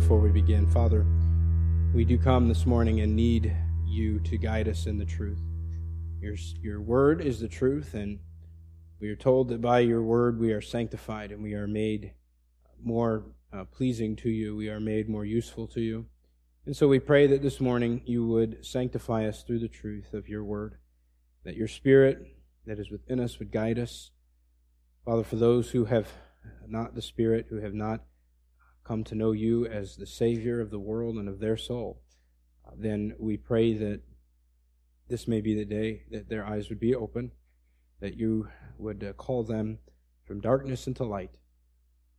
before we begin. Father, we do come this morning and need you to guide us in the truth. Your, your word is the truth, and we are told that by your word we are sanctified and we are made more uh, pleasing to you. We are made more useful to you. And so we pray that this morning you would sanctify us through the truth of your word, that your spirit that is within us would guide us. Father, for those who have not the spirit, who have not come to know you as the Savior of the world and of their soul, uh, then we pray that this may be the day that their eyes would be open, that you would uh, call them from darkness into light.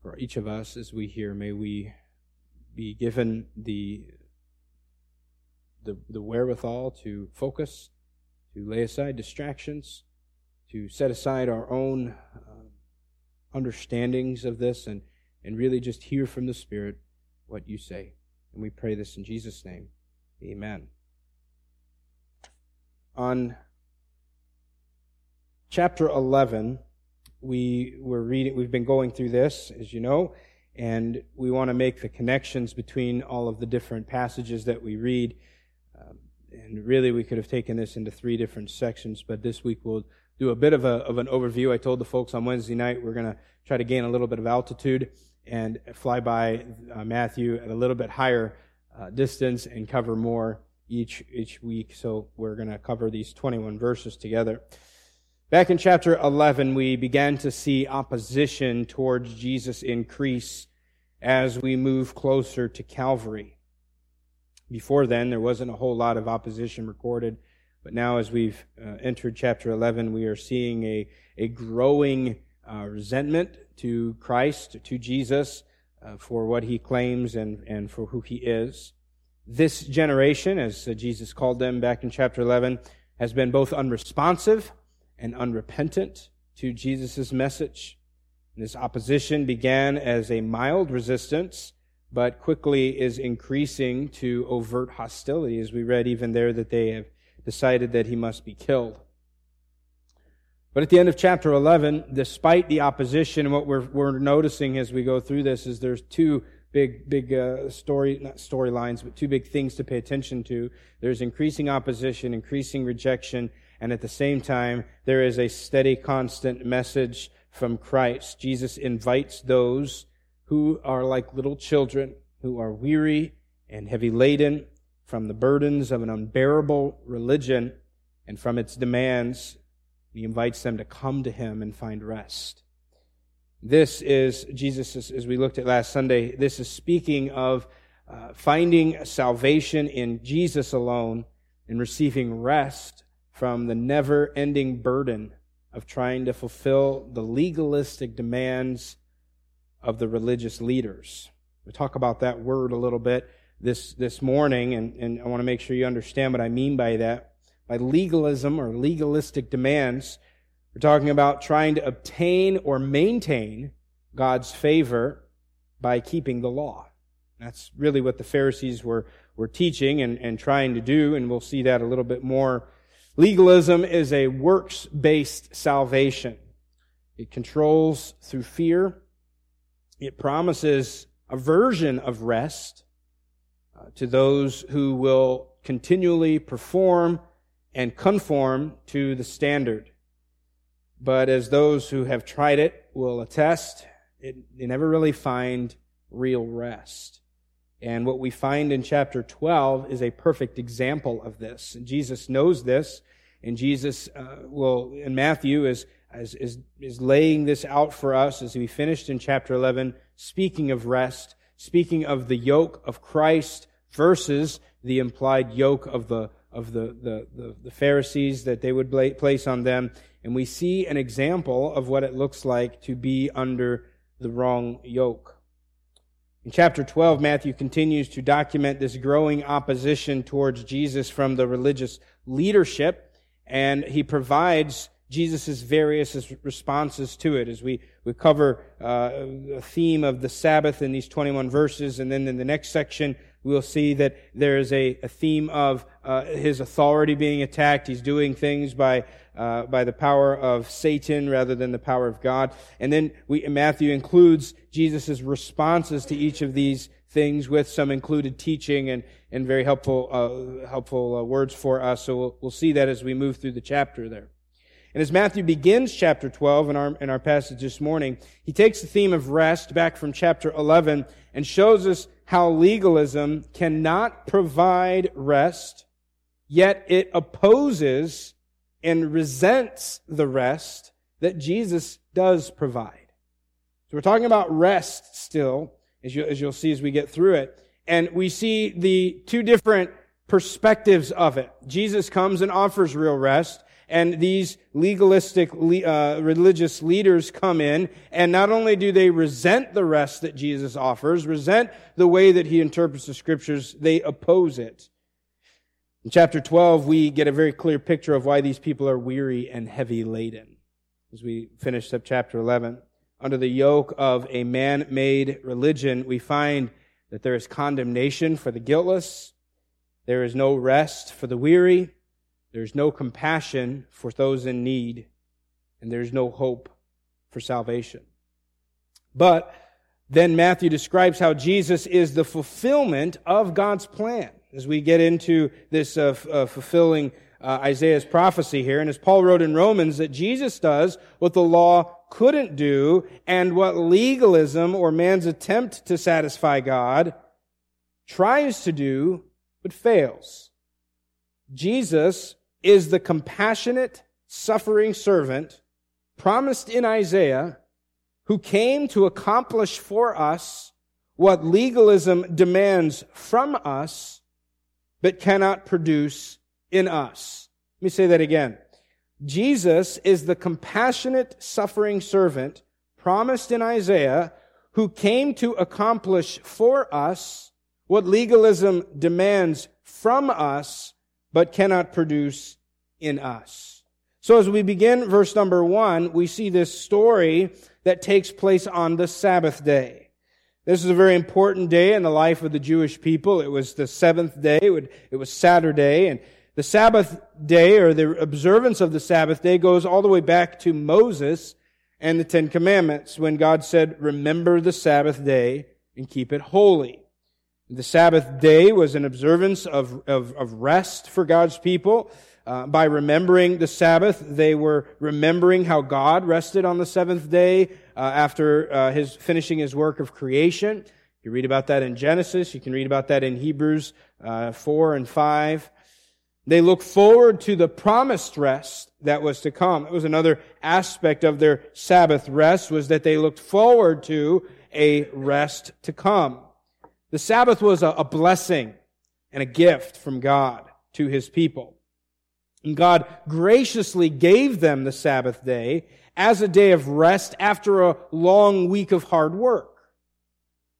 For each of us, as we hear, may we be given the the, the wherewithal to focus, to lay aside distractions, to set aside our own uh, understandings of this and and really just hear from the Spirit what you say. And we pray this in Jesus' name. Amen. On chapter 11, we were reading, we've been going through this, as you know, and we want to make the connections between all of the different passages that we read. Um, and really, we could have taken this into three different sections, but this week we'll do a bit of, a, of an overview. I told the folks on Wednesday night we're going to try to gain a little bit of altitude and fly by uh, Matthew at a little bit higher uh, distance and cover more each each week. So we're going to cover these 21 verses together. Back in chapter 11, we began to see opposition towards Jesus increase as we move closer to Calvary. Before then, there wasn't a whole lot of opposition recorded, but now as we've uh, entered chapter 11, we are seeing a, a growing uh, resentment to Christ, to Jesus, uh, for what he claims and, and for who he is. This generation, as uh, Jesus called them back in chapter 11, has been both unresponsive and unrepentant to Jesus' message. This opposition began as a mild resistance, but quickly is increasing to overt hostility, as we read even there that they have decided that he must be killed. But at the end of chapter 11, despite the opposition, what we're, we're noticing as we go through this is there's two big, big uh, story, not storylines, but two big things to pay attention to. There's increasing opposition, increasing rejection, and at the same time, there is a steady, constant message from Christ. Jesus invites those who are like little children, who are weary and heavy laden from the burdens of an unbearable religion and from its demands he invites them to come to him and find rest. This is, Jesus, as we looked at last Sunday, this is speaking of uh, finding salvation in Jesus alone and receiving rest from the never ending burden of trying to fulfill the legalistic demands of the religious leaders. We talk about that word a little bit this, this morning, and, and I want to make sure you understand what I mean by that by legalism or legalistic demands. We're talking about trying to obtain or maintain God's favor by keeping the law. That's really what the Pharisees were, were teaching and, and trying to do, and we'll see that a little bit more. Legalism is a works based salvation. It controls through fear. It promises a version of rest uh, to those who will continually perform and conform to the standard. But as those who have tried it will attest, it, they never really find real rest. And what we find in chapter 12 is a perfect example of this. And Jesus knows this, and Jesus uh, will, in Matthew, is, is, is, is laying this out for us as we finished in chapter 11, speaking of rest, speaking of the yoke of Christ versus the implied yoke of the of the, the, the, the Pharisees that they would place on them. And we see an example of what it looks like to be under the wrong yoke. In chapter 12, Matthew continues to document this growing opposition towards Jesus from the religious leadership, and he provides Jesus' various responses to it as we, we cover uh, a theme of the Sabbath in these 21 verses, and then in the next section, we'll see that there is a, a theme of uh, his authority being attacked. He's doing things by uh, by the power of Satan rather than the power of God. And then we, Matthew includes Jesus' responses to each of these things with some included teaching and, and very helpful, uh, helpful uh, words for us. So we'll, we'll see that as we move through the chapter there. And as Matthew begins chapter 12 in our, in our passage this morning, he takes the theme of rest back from chapter 11 and shows us how legalism cannot provide rest, yet it opposes and resents the rest that Jesus does provide. So we're talking about rest still, as, you, as you'll see as we get through it. And we see the two different perspectives of it. Jesus comes and offers real rest, and these legalistic uh, religious leaders come in, and not only do they resent the rest that Jesus offers, resent the way that he interprets the scriptures, they oppose it. In chapter 12, we get a very clear picture of why these people are weary and heavy laden. As we finish up chapter 11, under the yoke of a man-made religion, we find that there is condemnation for the guiltless, there is no rest for the weary, there's no compassion for those in need, and there's no hope for salvation. But then Matthew describes how Jesus is the fulfillment of God's plan. As we get into this uh, f- uh, fulfilling uh, Isaiah's prophecy here, and as Paul wrote in Romans, that Jesus does what the law couldn't do, and what legalism or man's attempt to satisfy God tries to do, but fails. Jesus is the compassionate, suffering servant promised in Isaiah who came to accomplish for us what legalism demands from us, but cannot produce in us. Let me say that again. Jesus is the compassionate, suffering servant promised in Isaiah who came to accomplish for us what legalism demands from us, but cannot produce in us. So as we begin verse number one, we see this story that takes place on the Sabbath day. This is a very important day in the life of the Jewish people. It was the seventh day. It was Saturday. And the Sabbath day, or the observance of the Sabbath day, goes all the way back to Moses and the Ten Commandments when God said, remember the Sabbath day and keep it holy. The Sabbath day was an observance of, of, of rest for God's people. Uh, by remembering the Sabbath, they were remembering how God rested on the seventh day uh, after uh, his finishing his work of creation. You read about that in Genesis. You can read about that in Hebrews uh, 4 and 5. They look forward to the promised rest that was to come. It was another aspect of their Sabbath rest was that they looked forward to a rest to come. The Sabbath was a, blessing and a gift from God to his people. And God graciously gave them the Sabbath day as a day of rest after a long week of hard work.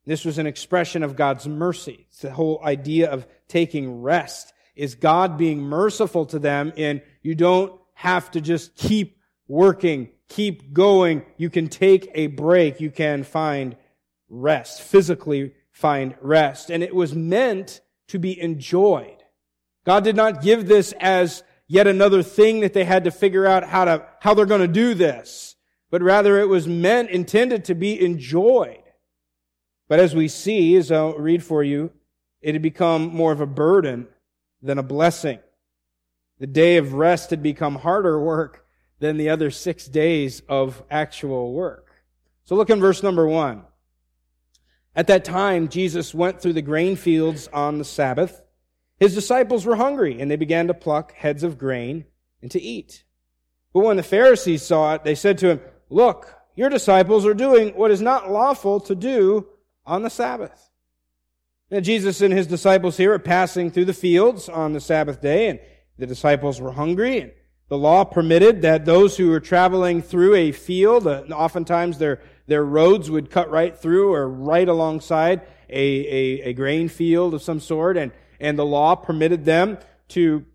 This was an expression of God's mercy. It's the whole idea of taking rest is God being merciful to them in you don't have to just keep working, keep going. You can take a break. You can find rest, physically find rest. And it was meant to be enjoyed. God did not give this as yet another thing that they had to figure out how to, how they're going to do this. But rather it was meant, intended to be enjoyed. But as we see, as I'll read for you, it had become more of a burden than a blessing. The day of rest had become harder work than the other six days of actual work. So look in verse number one. At that time, Jesus went through the grain fields on the Sabbath. His disciples were hungry, and they began to pluck heads of grain and to eat. But when the Pharisees saw it, they said to him, Look, your disciples are doing what is not lawful to do on the Sabbath. Now, Jesus and his disciples here are passing through the fields on the Sabbath day, and the disciples were hungry, and the law permitted that those who were traveling through a field, uh, oftentimes their their roads would cut right through or right alongside a, a, a grain field of some sort, and, and the law permitted them to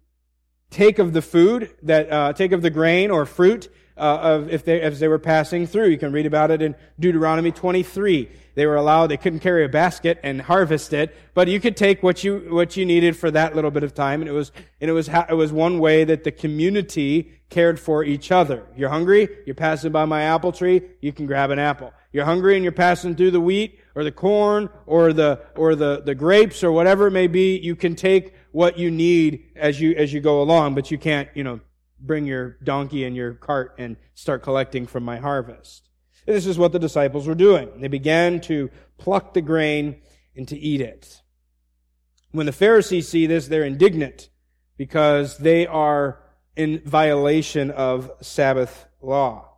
take of the food that uh, take of the grain or fruit uh, of if they, as they were passing through. You can read about it in Deuteronomy 23. They were allowed, they couldn't carry a basket and harvest it, but you could take what you, what you needed for that little bit of time. And it was, and it was, it was one way that the community cared for each other. You're hungry? You're passing by my apple tree? You can grab an apple. You're hungry and you're passing through the wheat or the corn or the, or the, the grapes or whatever it may be. You can take what you need as you, as you go along, but you can't, you know, bring your donkey and your cart and start collecting from my harvest. This is what the disciples were doing. They began to pluck the grain and to eat it. When the Pharisees see this, they're indignant because they are in violation of Sabbath law.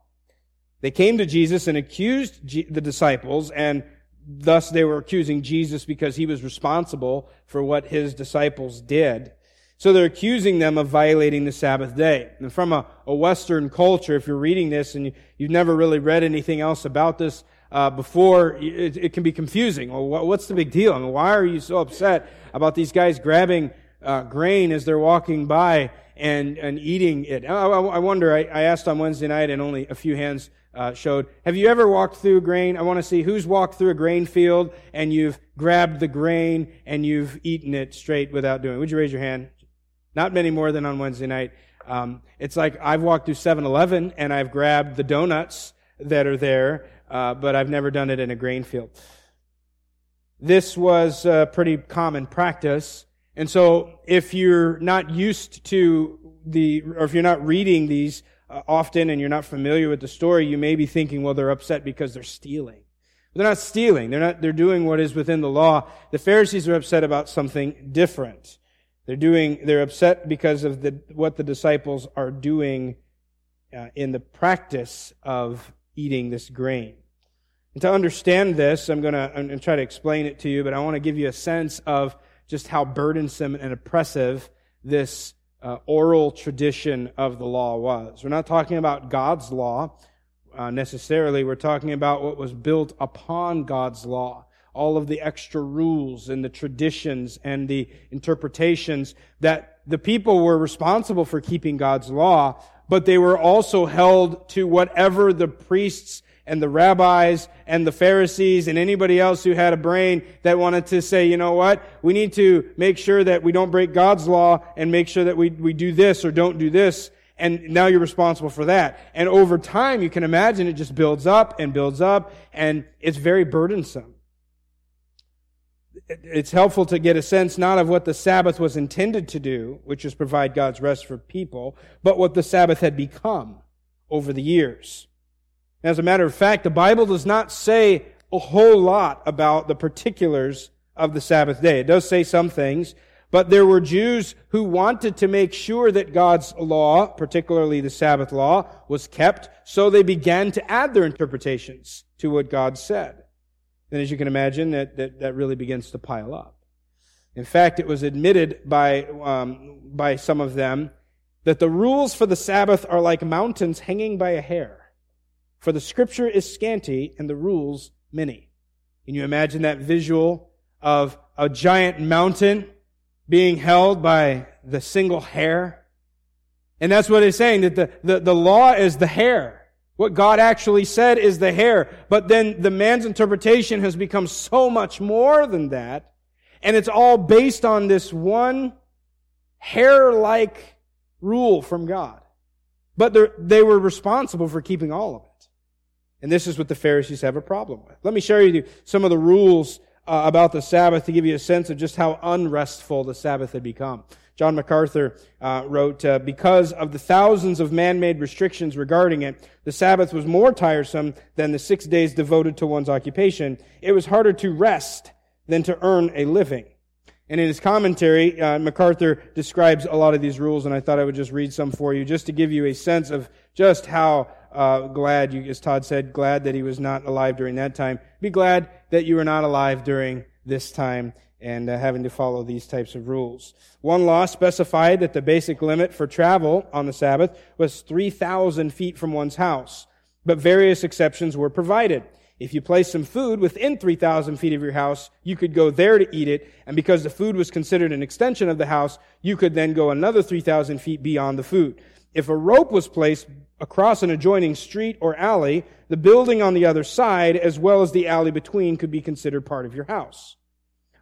They came to Jesus and accused the disciples, and thus they were accusing Jesus because he was responsible for what his disciples did. So they're accusing them of violating the Sabbath day. And from a, a Western culture, if you're reading this and you, have never really read anything else about this uh, before, it, it, can be confusing. Well, what's the big deal? I mean, why are you so upset about these guys grabbing uh, grain as they're walking by and, and eating it? I, I wonder, I, I, asked on Wednesday night and only a few hands uh, showed. Have you ever walked through grain? I want to see who's walked through a grain field and you've grabbed the grain and you've eaten it straight without doing it. Would you raise your hand? Not many more than on Wednesday night. Um, it's like I've walked through 7-Eleven and I've grabbed the donuts that are there, uh, but I've never done it in a grain field. This was pretty common practice. And so if you're not used to the, or if you're not reading these uh, often and you're not familiar with the story, you may be thinking, well, they're upset because they're stealing. But they're not stealing. They're not, they're doing what is within the law. The Pharisees are upset about something different. They're doing, they're upset because of the, what the disciples are doing uh, in the practice of eating this grain. And to understand this, I'm going to I'm to try to explain it to you, but I want to give you a sense of just how burdensome and oppressive this uh, oral tradition of the law was. We're not talking about God's law uh, necessarily. We're talking about what was built upon God's law all of the extra rules and the traditions and the interpretations that the people were responsible for keeping God's law, but they were also held to whatever the priests and the rabbis and the Pharisees and anybody else who had a brain that wanted to say, you know what? We need to make sure that we don't break God's law and make sure that we, we do this or don't do this. And now you're responsible for that. And over time, you can imagine it just builds up and builds up and it's very burdensome it's helpful to get a sense not of what the Sabbath was intended to do, which is provide God's rest for people, but what the Sabbath had become over the years. As a matter of fact, the Bible does not say a whole lot about the particulars of the Sabbath day. It does say some things, but there were Jews who wanted to make sure that God's law, particularly the Sabbath law, was kept, so they began to add their interpretations to what God said then as you can imagine, that, that, that really begins to pile up. In fact, it was admitted by, um, by some of them that the rules for the Sabbath are like mountains hanging by a hair. For the scripture is scanty and the rules many. Can you imagine that visual of a giant mountain being held by the single hair? And that's what it's saying, that the, the, the law is the hair. What God actually said is the hair. But then the man's interpretation has become so much more than that. And it's all based on this one hair-like rule from God. But they were responsible for keeping all of it. And this is what the Pharisees have a problem with. Let me share you some of the rules uh, about the Sabbath to give you a sense of just how unrestful the Sabbath had become. John MacArthur uh, wrote, uh, because of the thousands of man-made restrictions regarding it, the Sabbath was more tiresome than the six days devoted to one's occupation. It was harder to rest than to earn a living. And in his commentary, uh, MacArthur describes a lot of these rules, and I thought I would just read some for you, just to give you a sense of just how uh, glad, you, as Todd said, glad that he was not alive during that time. Be glad that you are not alive during this time and uh, having to follow these types of rules. One law specified that the basic limit for travel on the Sabbath was 3,000 feet from one's house, but various exceptions were provided. If you placed some food within 3,000 feet of your house, you could go there to eat it, and because the food was considered an extension of the house, you could then go another 3,000 feet beyond the food. If a rope was placed across an adjoining street or alley, the building on the other side, as well as the alley between, could be considered part of your house.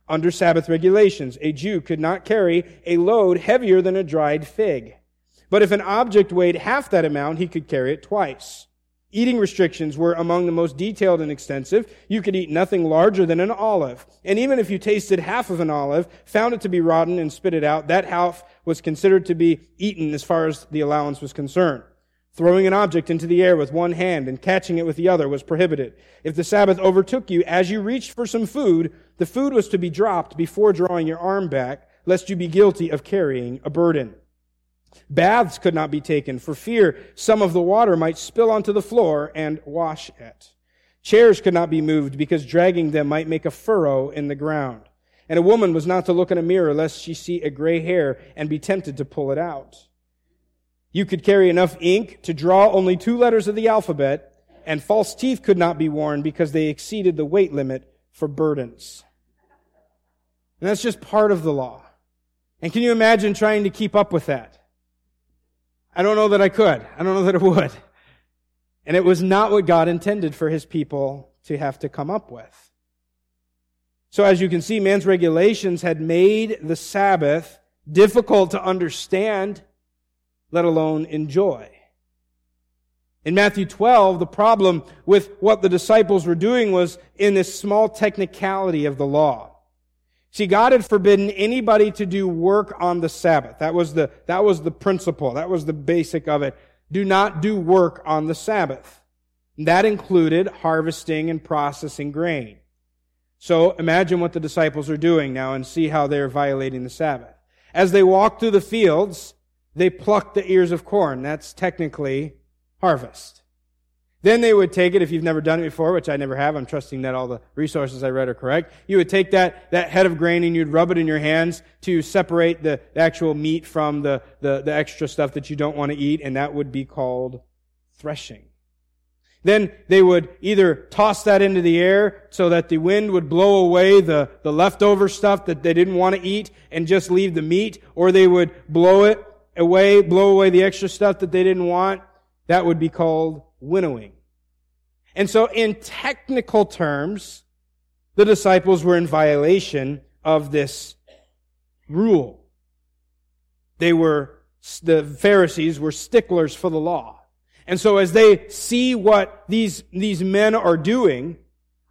Under Sabbath regulations, a Jew could not carry a load heavier than a dried fig. But if an object weighed half that amount, he could carry it twice. Eating restrictions were among the most detailed and extensive. You could eat nothing larger than an olive. And even if you tasted half of an olive, found it to be rotten and spit it out, that half was considered to be eaten as far as the allowance was concerned. Throwing an object into the air with one hand and catching it with the other was prohibited. If the Sabbath overtook you as you reached for some food, the food was to be dropped before drawing your arm back, lest you be guilty of carrying a burden. Baths could not be taken for fear some of the water might spill onto the floor and wash it. Chairs could not be moved because dragging them might make a furrow in the ground. And a woman was not to look in a mirror lest she see a gray hair and be tempted to pull it out. You could carry enough ink to draw only two letters of the alphabet, and false teeth could not be worn because they exceeded the weight limit for burdens. And that's just part of the law. And can you imagine trying to keep up with that? I don't know that I could. I don't know that it would. And it was not what God intended for his people to have to come up with. So as you can see, man's regulations had made the Sabbath difficult to understand, let alone enjoy. In Matthew 12, the problem with what the disciples were doing was in this small technicality of the law. See, God had forbidden anybody to do work on the Sabbath. That was the, that was the principle. That was the basic of it. Do not do work on the Sabbath. That included harvesting and processing grain. So imagine what the disciples are doing now and see how they're violating the Sabbath. As they walk through the fields, they pluck the ears of corn. That's technically harvest. Then they would take it, if you've never done it before, which I never have, I'm trusting that all the resources I read are correct. You would take that, that head of grain and you'd rub it in your hands to separate the, the actual meat from the, the, the extra stuff that you don't want to eat, and that would be called threshing. Then they would either toss that into the air so that the wind would blow away the, the leftover stuff that they didn't want to eat and just leave the meat, or they would blow it away, blow away the extra stuff that they didn't want. That would be called winnowing. And so in technical terms, the disciples were in violation of this rule. They were, the Pharisees were sticklers for the law. And so as they see what these, these men are doing,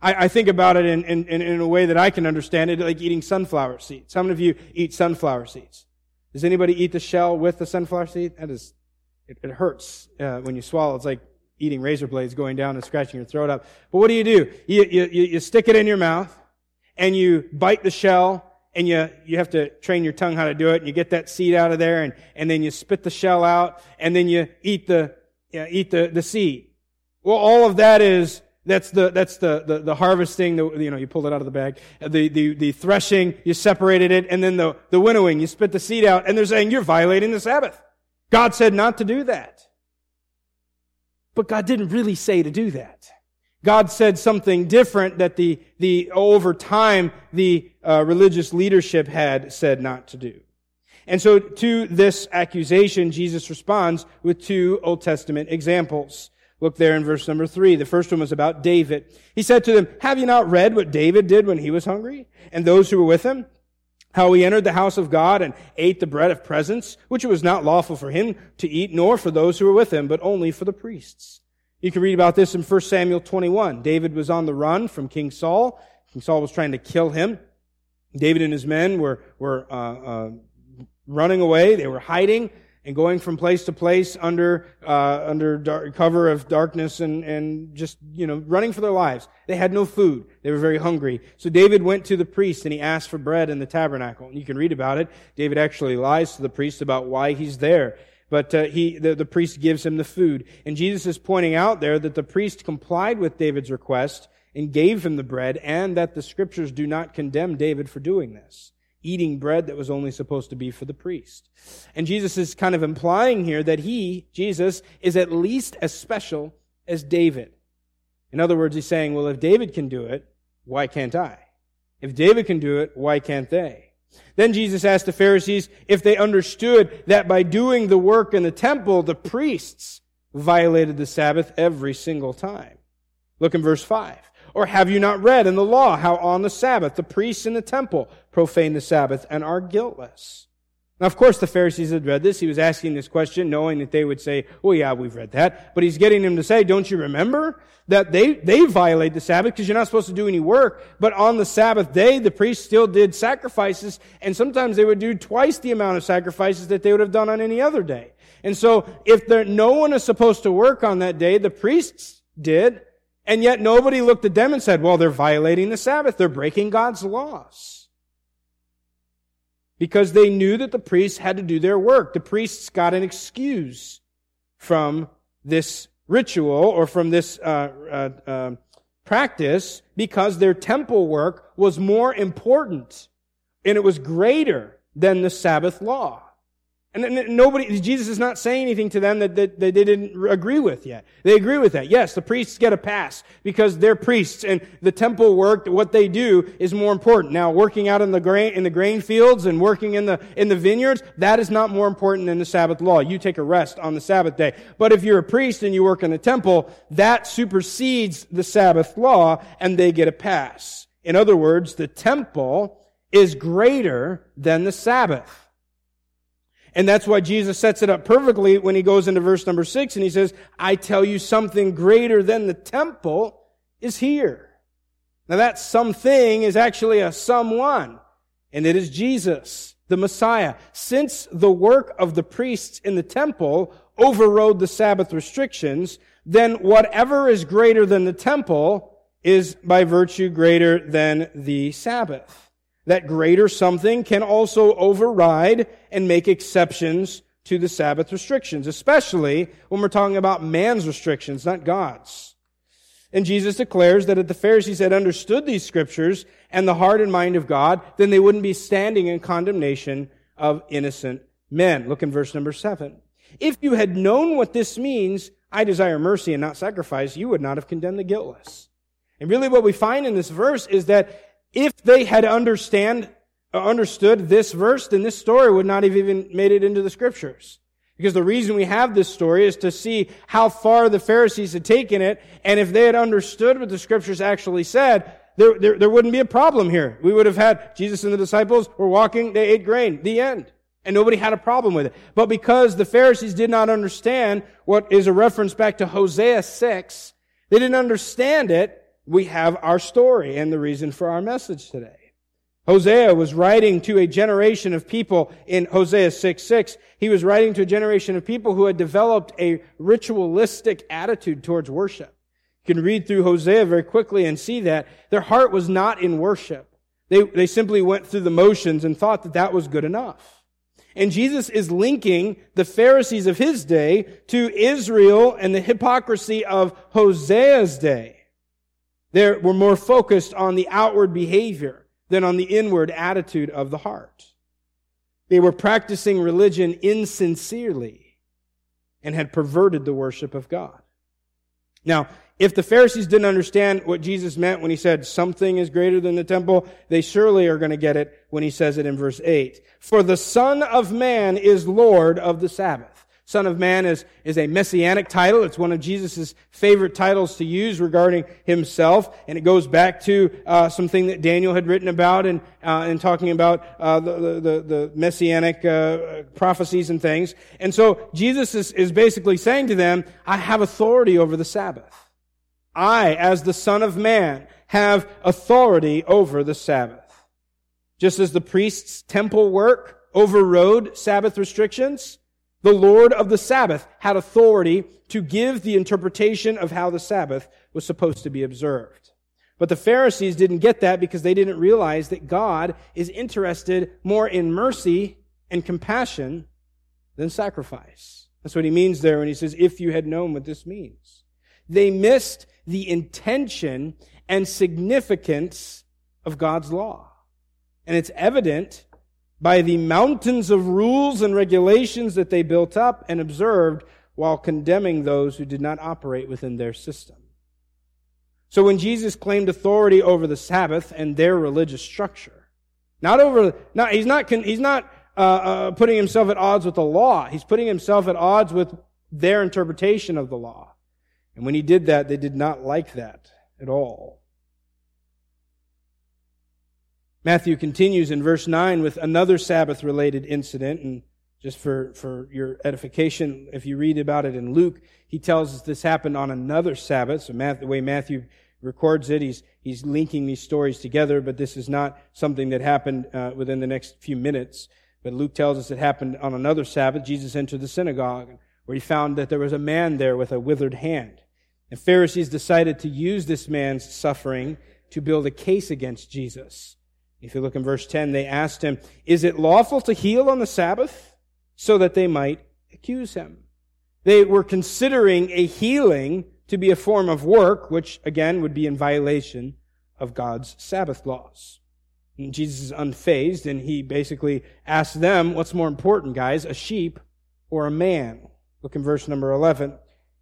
I, I think about it in, in, in a way that I can understand it, like eating sunflower seeds. How many of you eat sunflower seeds? Does anybody eat the shell with the sunflower seed? That is, it, it hurts uh, when you swallow. It's like eating razor blades going down and scratching your throat up. But what do you do? You, you, you stick it in your mouth and you bite the shell and you, you have to train your tongue how to do it and you get that seed out of there and, and then you spit the shell out and then you eat the, you eat the, the seed. Well, all of that is, that's the, that's the, the, the harvesting, the, you know, you pulled it out of the bag. The, the, the threshing, you separated it, and then the, the winnowing, you spit the seed out, and they're saying you're violating the Sabbath. God said not to do that. But God didn't really say to do that. God said something different that the, the, over time, the uh, religious leadership had said not to do. And so to this accusation, Jesus responds with two Old Testament examples. Look there in verse number three. The first one was about David. He said to them, have you not read what David did when he was hungry? And those who were with him? how he entered the house of God and ate the bread of presence, which it was not lawful for him to eat, nor for those who were with him, but only for the priests. You can read about this in 1 Samuel 21. David was on the run from King Saul. King Saul was trying to kill him. David and his men were, were uh, uh, running away. They were hiding and going from place to place under uh, under dark, cover of darkness and and just you know running for their lives. They had no food. They were very hungry. So David went to the priest and he asked for bread in the tabernacle. And you can read about it. David actually lies to the priest about why he's there. But uh, he, the, the priest gives him the food. And Jesus is pointing out there that the priest complied with David's request and gave him the bread, and that the scriptures do not condemn David for doing this eating bread that was only supposed to be for the priest. And Jesus is kind of implying here that he, Jesus, is at least as special as David. In other words, he's saying, well, if David can do it, why can't I? If David can do it, why can't they? Then Jesus asked the Pharisees if they understood that by doing the work in the temple, the priests violated the Sabbath every single time. Look in verse 5. Or have you not read in the law how on the Sabbath the priests in the temple profane the Sabbath and are guiltless? Now, of course, the Pharisees had read this. He was asking this question knowing that they would say, well, yeah, we've read that. But he's getting them to say, don't you remember that they, they violate the Sabbath because you're not supposed to do any work. But on the Sabbath day, the priests still did sacrifices. And sometimes they would do twice the amount of sacrifices that they would have done on any other day. And so if there, no one is supposed to work on that day, the priests did. And yet nobody looked at them and said, well, they're violating the Sabbath. They're breaking God's laws because they knew that the priests had to do their work. The priests got an excuse from this ritual or from this uh, uh, uh, practice because their temple work was more important and it was greater than the Sabbath law. And nobody, Jesus is not saying anything to them that, that, that, they didn't agree with yet. They agree with that. Yes, the priests get a pass because they're priests and the temple work, what they do is more important. Now, working out in the grain, in the grain fields and working in the, in the vineyards, that is not more important than the Sabbath law. You take a rest on the Sabbath day. But if you're a priest and you work in the temple, that supersedes the Sabbath law and they get a pass. In other words, the temple is greater than the Sabbath. And that's why Jesus sets it up perfectly when he goes into verse number six and he says, I tell you something greater than the temple is here. Now that something is actually a someone, and it is Jesus, the Messiah. Since the work of the priests in the temple overrode the Sabbath restrictions, then whatever is greater than the temple is by virtue greater than the Sabbath that greater something can also override and make exceptions to the Sabbath restrictions, especially when we're talking about man's restrictions, not God's. And Jesus declares that if the Pharisees had understood these scriptures and the heart and mind of God, then they wouldn't be standing in condemnation of innocent men. Look in verse number seven. If you had known what this means, I desire mercy and not sacrifice, you would not have condemned the guiltless. And really what we find in this verse is that if they had understand, understood this verse, then this story would not have even made it into the scriptures. Because the reason we have this story is to see how far the Pharisees had taken it, and if they had understood what the scriptures actually said, there, there, there wouldn't be a problem here. We would have had Jesus and the disciples were walking, they ate grain, the end. And nobody had a problem with it. But because the Pharisees did not understand what is a reference back to Hosea 6, they didn't understand it, we have our story and the reason for our message today. Hosea was writing to a generation of people in Hosea 6 6. He was writing to a generation of people who had developed a ritualistic attitude towards worship. You can read through Hosea very quickly and see that their heart was not in worship. They, they simply went through the motions and thought that that was good enough. And Jesus is linking the Pharisees of his day to Israel and the hypocrisy of Hosea's day. They were more focused on the outward behavior than on the inward attitude of the heart. They were practicing religion insincerely and had perverted the worship of God. Now, if the Pharisees didn't understand what Jesus meant when he said something is greater than the temple, they surely are going to get it when he says it in verse 8. For the Son of Man is Lord of the Sabbath. Son of Man is, is a messianic title. It's one of Jesus' favorite titles to use regarding himself. And it goes back to uh, something that Daniel had written about and, uh, and talking about uh, the, the, the, messianic uh, prophecies and things. And so Jesus is, is basically saying to them, I have authority over the Sabbath. I, as the Son of Man, have authority over the Sabbath. Just as the priest's temple work overrode Sabbath restrictions, the Lord of the Sabbath had authority to give the interpretation of how the Sabbath was supposed to be observed. But the Pharisees didn't get that because they didn't realize that God is interested more in mercy and compassion than sacrifice. That's what he means there when he says, if you had known what this means. They missed the intention and significance of God's law. And it's evident by the mountains of rules and regulations that they built up and observed while condemning those who did not operate within their system. So when Jesus claimed authority over the Sabbath and their religious structure, Not over, not, he's not, he's not uh, uh, putting himself at odds with the law. He's putting himself at odds with their interpretation of the law. And when he did that, they did not like that at all. Matthew continues in verse 9 with another Sabbath related incident. And just for, for your edification, if you read about it in Luke, he tells us this happened on another Sabbath. So Matthew, the way Matthew records it, he's, he's linking these stories together, but this is not something that happened uh, within the next few minutes. But Luke tells us it happened on another Sabbath. Jesus entered the synagogue where he found that there was a man there with a withered hand. The Pharisees decided to use this man's suffering to build a case against Jesus. If you look in verse 10, they asked him, Is it lawful to heal on the Sabbath? So that they might accuse him. They were considering a healing to be a form of work, which again would be in violation of God's Sabbath laws. And Jesus is unfazed and he basically asks them, What's more important, guys, a sheep or a man? Look in verse number 11.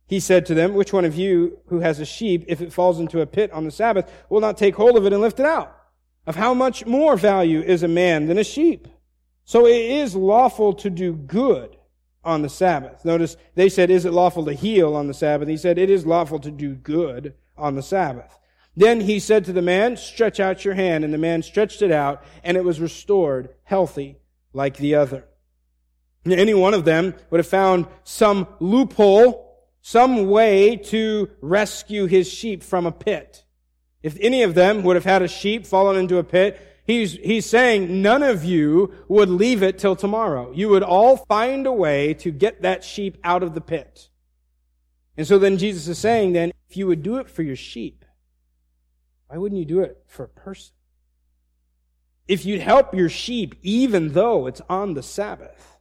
He said to them, Which one of you who has a sheep, if it falls into a pit on the Sabbath, will not take hold of it and lift it out? Of how much more value is a man than a sheep? So it is lawful to do good on the Sabbath. Notice they said, is it lawful to heal on the Sabbath? He said, it is lawful to do good on the Sabbath. Then he said to the man, stretch out your hand. And the man stretched it out and it was restored healthy like the other. Any one of them would have found some loophole, some way to rescue his sheep from a pit. If any of them would have had a sheep fallen into a pit, he's, he's saying none of you would leave it till tomorrow. You would all find a way to get that sheep out of the pit. And so then Jesus is saying then, if you would do it for your sheep, why wouldn't you do it for a person? If you'd help your sheep even though it's on the Sabbath,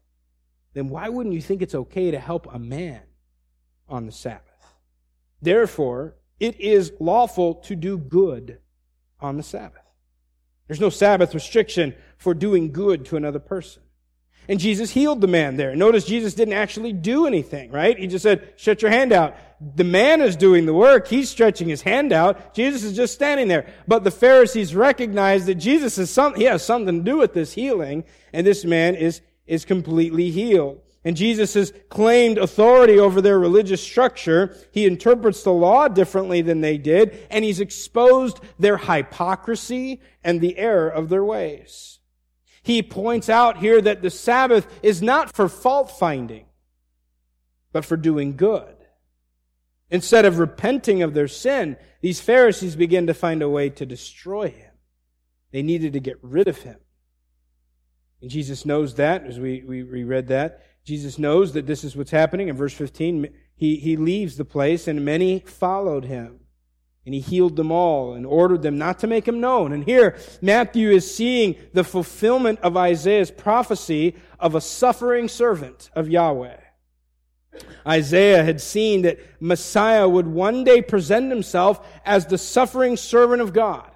then why wouldn't you think it's okay to help a man on the Sabbath? Therefore, it is lawful to do good on the Sabbath. There's no Sabbath restriction for doing good to another person. And Jesus healed the man there. Notice Jesus didn't actually do anything, right? He just said, stretch your hand out. The man is doing the work. He's stretching his hand out. Jesus is just standing there. But the Pharisees recognize that Jesus is some, he has something to do with this healing. And this man is, is completely healed. And Jesus has claimed authority over their religious structure. He interprets the law differently than they did, and he's exposed their hypocrisy and the error of their ways. He points out here that the Sabbath is not for fault finding, but for doing good. Instead of repenting of their sin, these Pharisees begin to find a way to destroy him. They needed to get rid of him. And Jesus knows that, as we, we, we read that. Jesus knows that this is what's happening. In verse 15, he, he leaves the place and many followed him. And he healed them all and ordered them not to make him known. And here, Matthew is seeing the fulfillment of Isaiah's prophecy of a suffering servant of Yahweh. Isaiah had seen that Messiah would one day present himself as the suffering servant of God.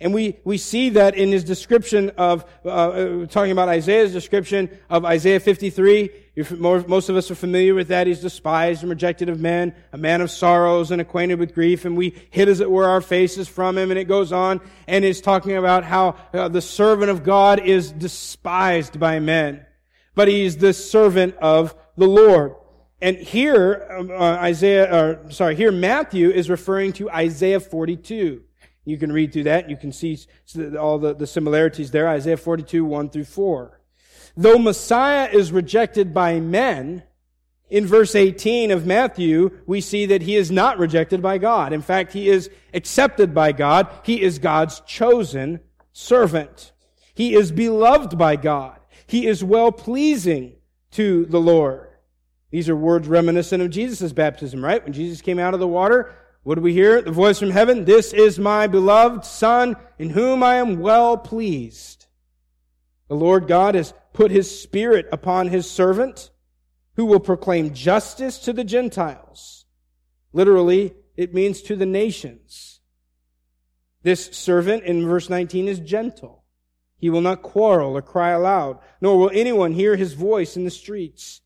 And we, we see that in his description of, uh, uh talking about Isaiah's description of Isaiah 53. Most of us are familiar with that. He's despised and rejected of men, a man of sorrows and acquainted with grief, and we hid as it were our faces from him. And it goes on and is talking about how uh, the servant of God is despised by men, but he's the servant of the Lord. And here, um, uh, Isaiah, or sorry, here Matthew is referring to Isaiah 42. You can read through that. You can see all the, the similarities there. Isaiah 42, 1 through 4. Though Messiah is rejected by men, in verse 18 of Matthew, we see that he is not rejected by God. In fact, he is accepted by God. He is God's chosen servant. He is beloved by God. He is well pleasing to the Lord. These are words reminiscent of Jesus' baptism, right? When Jesus came out of the water, what do we hear? The voice from heaven. This is my beloved son in whom I am well pleased. The Lord God has put his spirit upon his servant who will proclaim justice to the Gentiles. Literally, it means to the nations. This servant in verse 19 is gentle. He will not quarrel or cry aloud, nor will anyone hear his voice in the streets.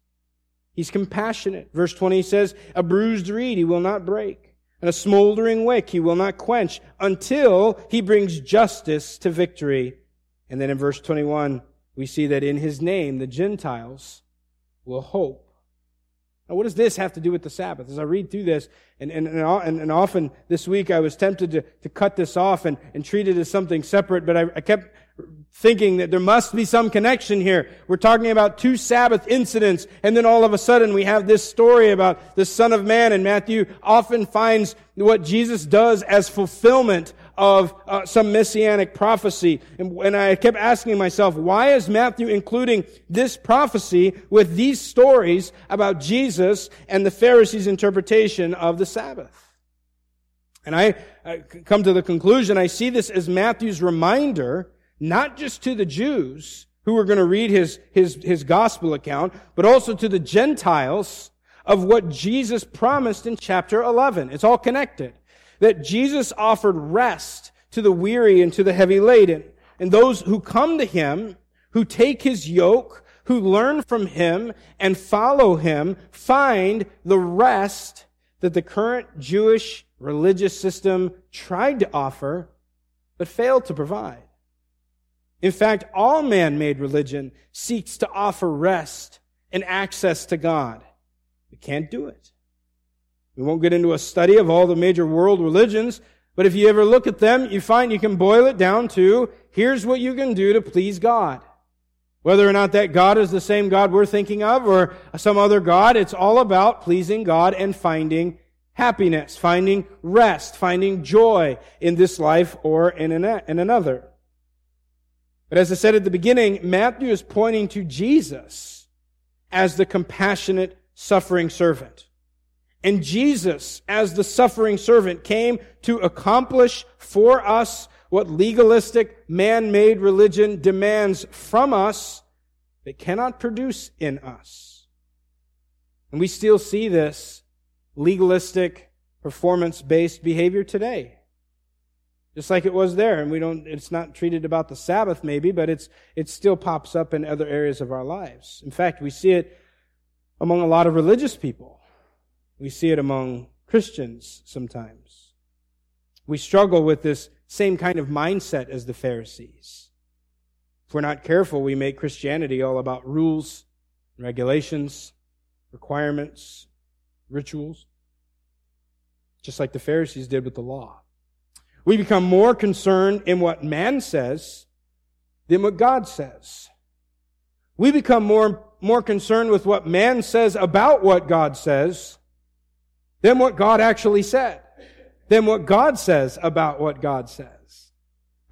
He's compassionate. Verse 20 says, a bruised reed he will not break and a smoldering wick he will not quench until he brings justice to victory And then in verse 21, we see that in his name, the Gentiles will hope. Now, what does this have to do with the Sabbath? As I read through this, and, and, and, and often this week I was tempted to, to cut this off and, and treat it as something separate, but I, I kept thinking that there must be some connection here. We're talking about two Sabbath incidents, and then all of a sudden we have this story about the Son of Man, and Matthew often finds what Jesus does as fulfillment of uh, some messianic prophecy. And, and I kept asking myself, why is Matthew including this prophecy with these stories about Jesus and the Pharisees' interpretation of the Sabbath? And I, I come to the conclusion, I see this as Matthew's reminder not just to the Jews who were going to read his, his, his gospel account, but also to the Gentiles of what Jesus promised in chapter 11. It's all connected. That Jesus offered rest to the weary and to the heavy laden. And those who come to him, who take his yoke, who learn from him and follow him, find the rest that the current Jewish religious system tried to offer, but failed to provide. In fact, all man-made religion seeks to offer rest and access to God. We can't do it. We won't get into a study of all the major world religions, but if you ever look at them, you find you can boil it down to, here's what you can do to please God. Whether or not that God is the same God we're thinking of or some other God, it's all about pleasing God and finding happiness, finding rest, finding joy in this life or in another. But as I said at the beginning, Matthew is pointing to Jesus as the compassionate, suffering servant. And Jesus, as the suffering servant, came to accomplish for us what legalistic, man-made religion demands from us, that cannot produce in us. And we still see this legalistic, performance-based behavior today. Just like it was there, and we don't, it's not treated about the Sabbath maybe, but it's, it still pops up in other areas of our lives. In fact, we see it among a lot of religious people. We see it among Christians sometimes. We struggle with this same kind of mindset as the Pharisees. If we're not careful, we make Christianity all about rules, regulations, requirements, rituals, just like the Pharisees did with the law. We become more concerned in what man says than what God says. We become more, more concerned with what man says about what God says than what God actually said, than what God says about what God says.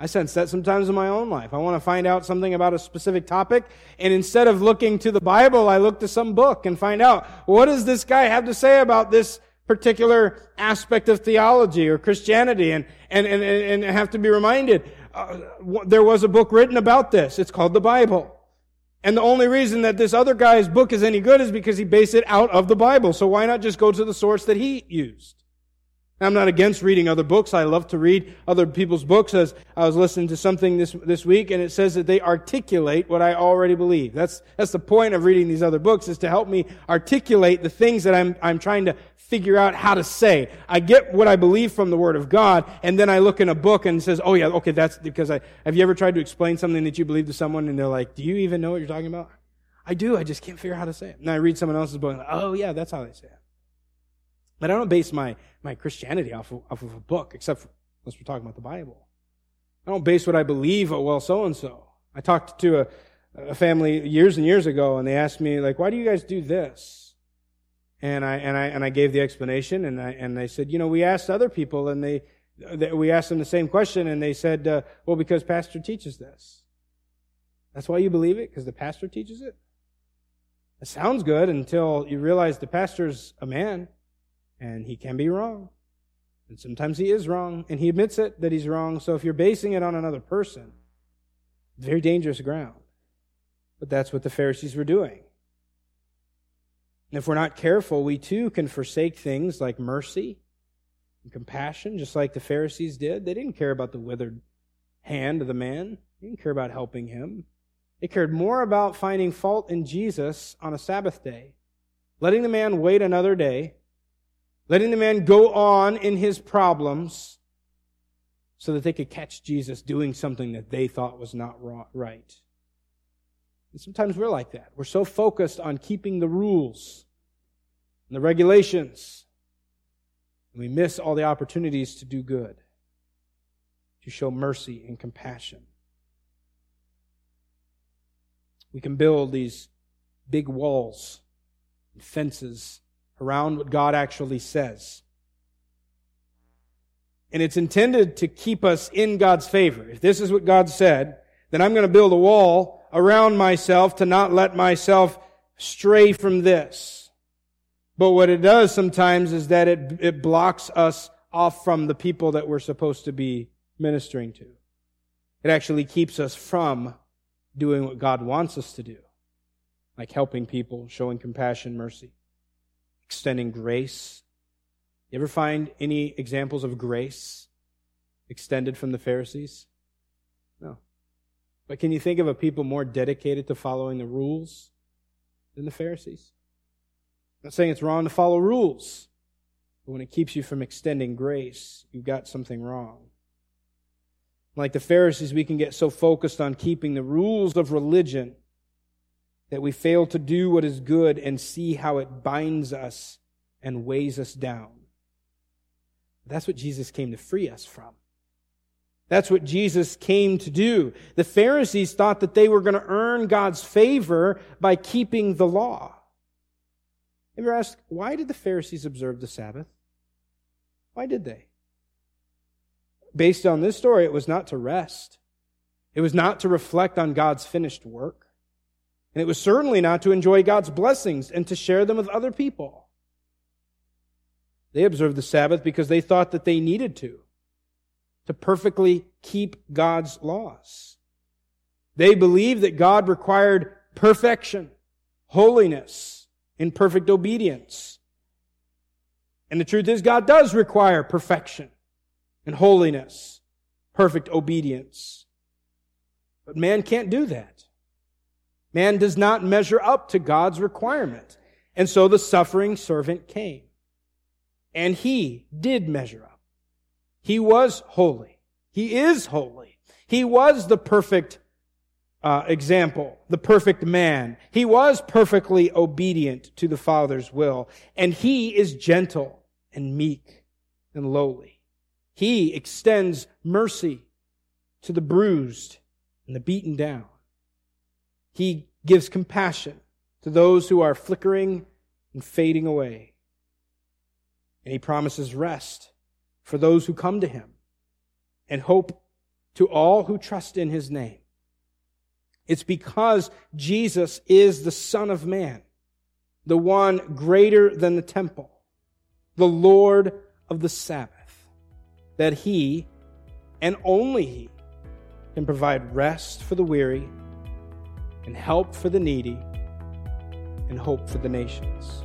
I sense that sometimes in my own life. I want to find out something about a specific topic, and instead of looking to the Bible, I look to some book and find out, what does this guy have to say about this particular aspect of theology or Christianity and, and, and, and have to be reminded. Uh, there was a book written about this. It's called the Bible. And the only reason that this other guy's book is any good is because he based it out of the Bible. So why not just go to the source that he used? I'm not against reading other books. I love to read other people's books. As I was listening to something this, this week, and it says that they articulate what I already believe. That's, that's the point of reading these other books, is to help me articulate the things that I'm, I'm trying to figure out how to say. I get what I believe from the Word of God, and then I look in a book and says, oh yeah, okay, that's because I, have you ever tried to explain something that you believe to someone and they're like, do you even know what you're talking about? I do, I just can't figure out how to say it. And I read someone else's book and like, oh yeah, that's how they say it. But I don't base my, my Christianity off of, off of a book, except for, unless we're talking about the Bible. I don't base what I believe, oh, well, so and so. I talked to a, a family years and years ago, and they asked me, like, why do you guys do this? And I, and I, and I gave the explanation, and I, and they said, you know, we asked other people, and they, they we asked them the same question, and they said, uh, well, because pastor teaches this. That's why you believe it? Because the pastor teaches it? It sounds good until you realize the pastor's a man and he can be wrong. And sometimes he is wrong, and he admits it that he's wrong. So if you're basing it on another person, very dangerous ground. But that's what the Pharisees were doing. And if we're not careful, we too can forsake things like mercy and compassion, just like the Pharisees did. They didn't care about the withered hand of the man, they didn't care about helping him. They cared more about finding fault in Jesus on a Sabbath day, letting the man wait another day, letting the man go on in his problems so that they could catch Jesus doing something that they thought was not right. And sometimes we're like that. We're so focused on keeping the rules and the regulations, and we miss all the opportunities to do good, to show mercy and compassion. We can build these big walls and fences around what God actually says. And it's intended to keep us in God's favor. If this is what God said, then I'm going to build a wall around myself to not let myself stray from this. But what it does sometimes is that it, it blocks us off from the people that we're supposed to be ministering to. It actually keeps us from doing what God wants us to do, like helping people, showing compassion, mercy, extending grace. You ever find any examples of grace extended from the Pharisees? But can you think of a people more dedicated to following the rules than the Pharisees? I'm not saying it's wrong to follow rules, but when it keeps you from extending grace, you've got something wrong. Like the Pharisees, we can get so focused on keeping the rules of religion that we fail to do what is good and see how it binds us and weighs us down. That's what Jesus came to free us from. That's what Jesus came to do. The Pharisees thought that they were going to earn God's favor by keeping the law. Have you ever asked, why did the Pharisees observe the Sabbath? Why did they? Based on this story, it was not to rest. It was not to reflect on God's finished work. And it was certainly not to enjoy God's blessings and to share them with other people. They observed the Sabbath because they thought that they needed to to perfectly keep God's laws. They believed that God required perfection, holiness, and perfect obedience. And the truth is, God does require perfection and holiness, perfect obedience. But man can't do that. Man does not measure up to God's requirement. And so the suffering servant came. And he did measure up. He was holy. He is holy. He was the perfect uh, example, the perfect man. He was perfectly obedient to the Father's will. And he is gentle and meek and lowly. He extends mercy to the bruised and the beaten down. He gives compassion to those who are flickering and fading away. And he promises rest for those who come to him and hope to all who trust in his name. It's because Jesus is the Son of Man, the one greater than the temple, the Lord of the Sabbath, that he and only he can provide rest for the weary and help for the needy and hope for the nations.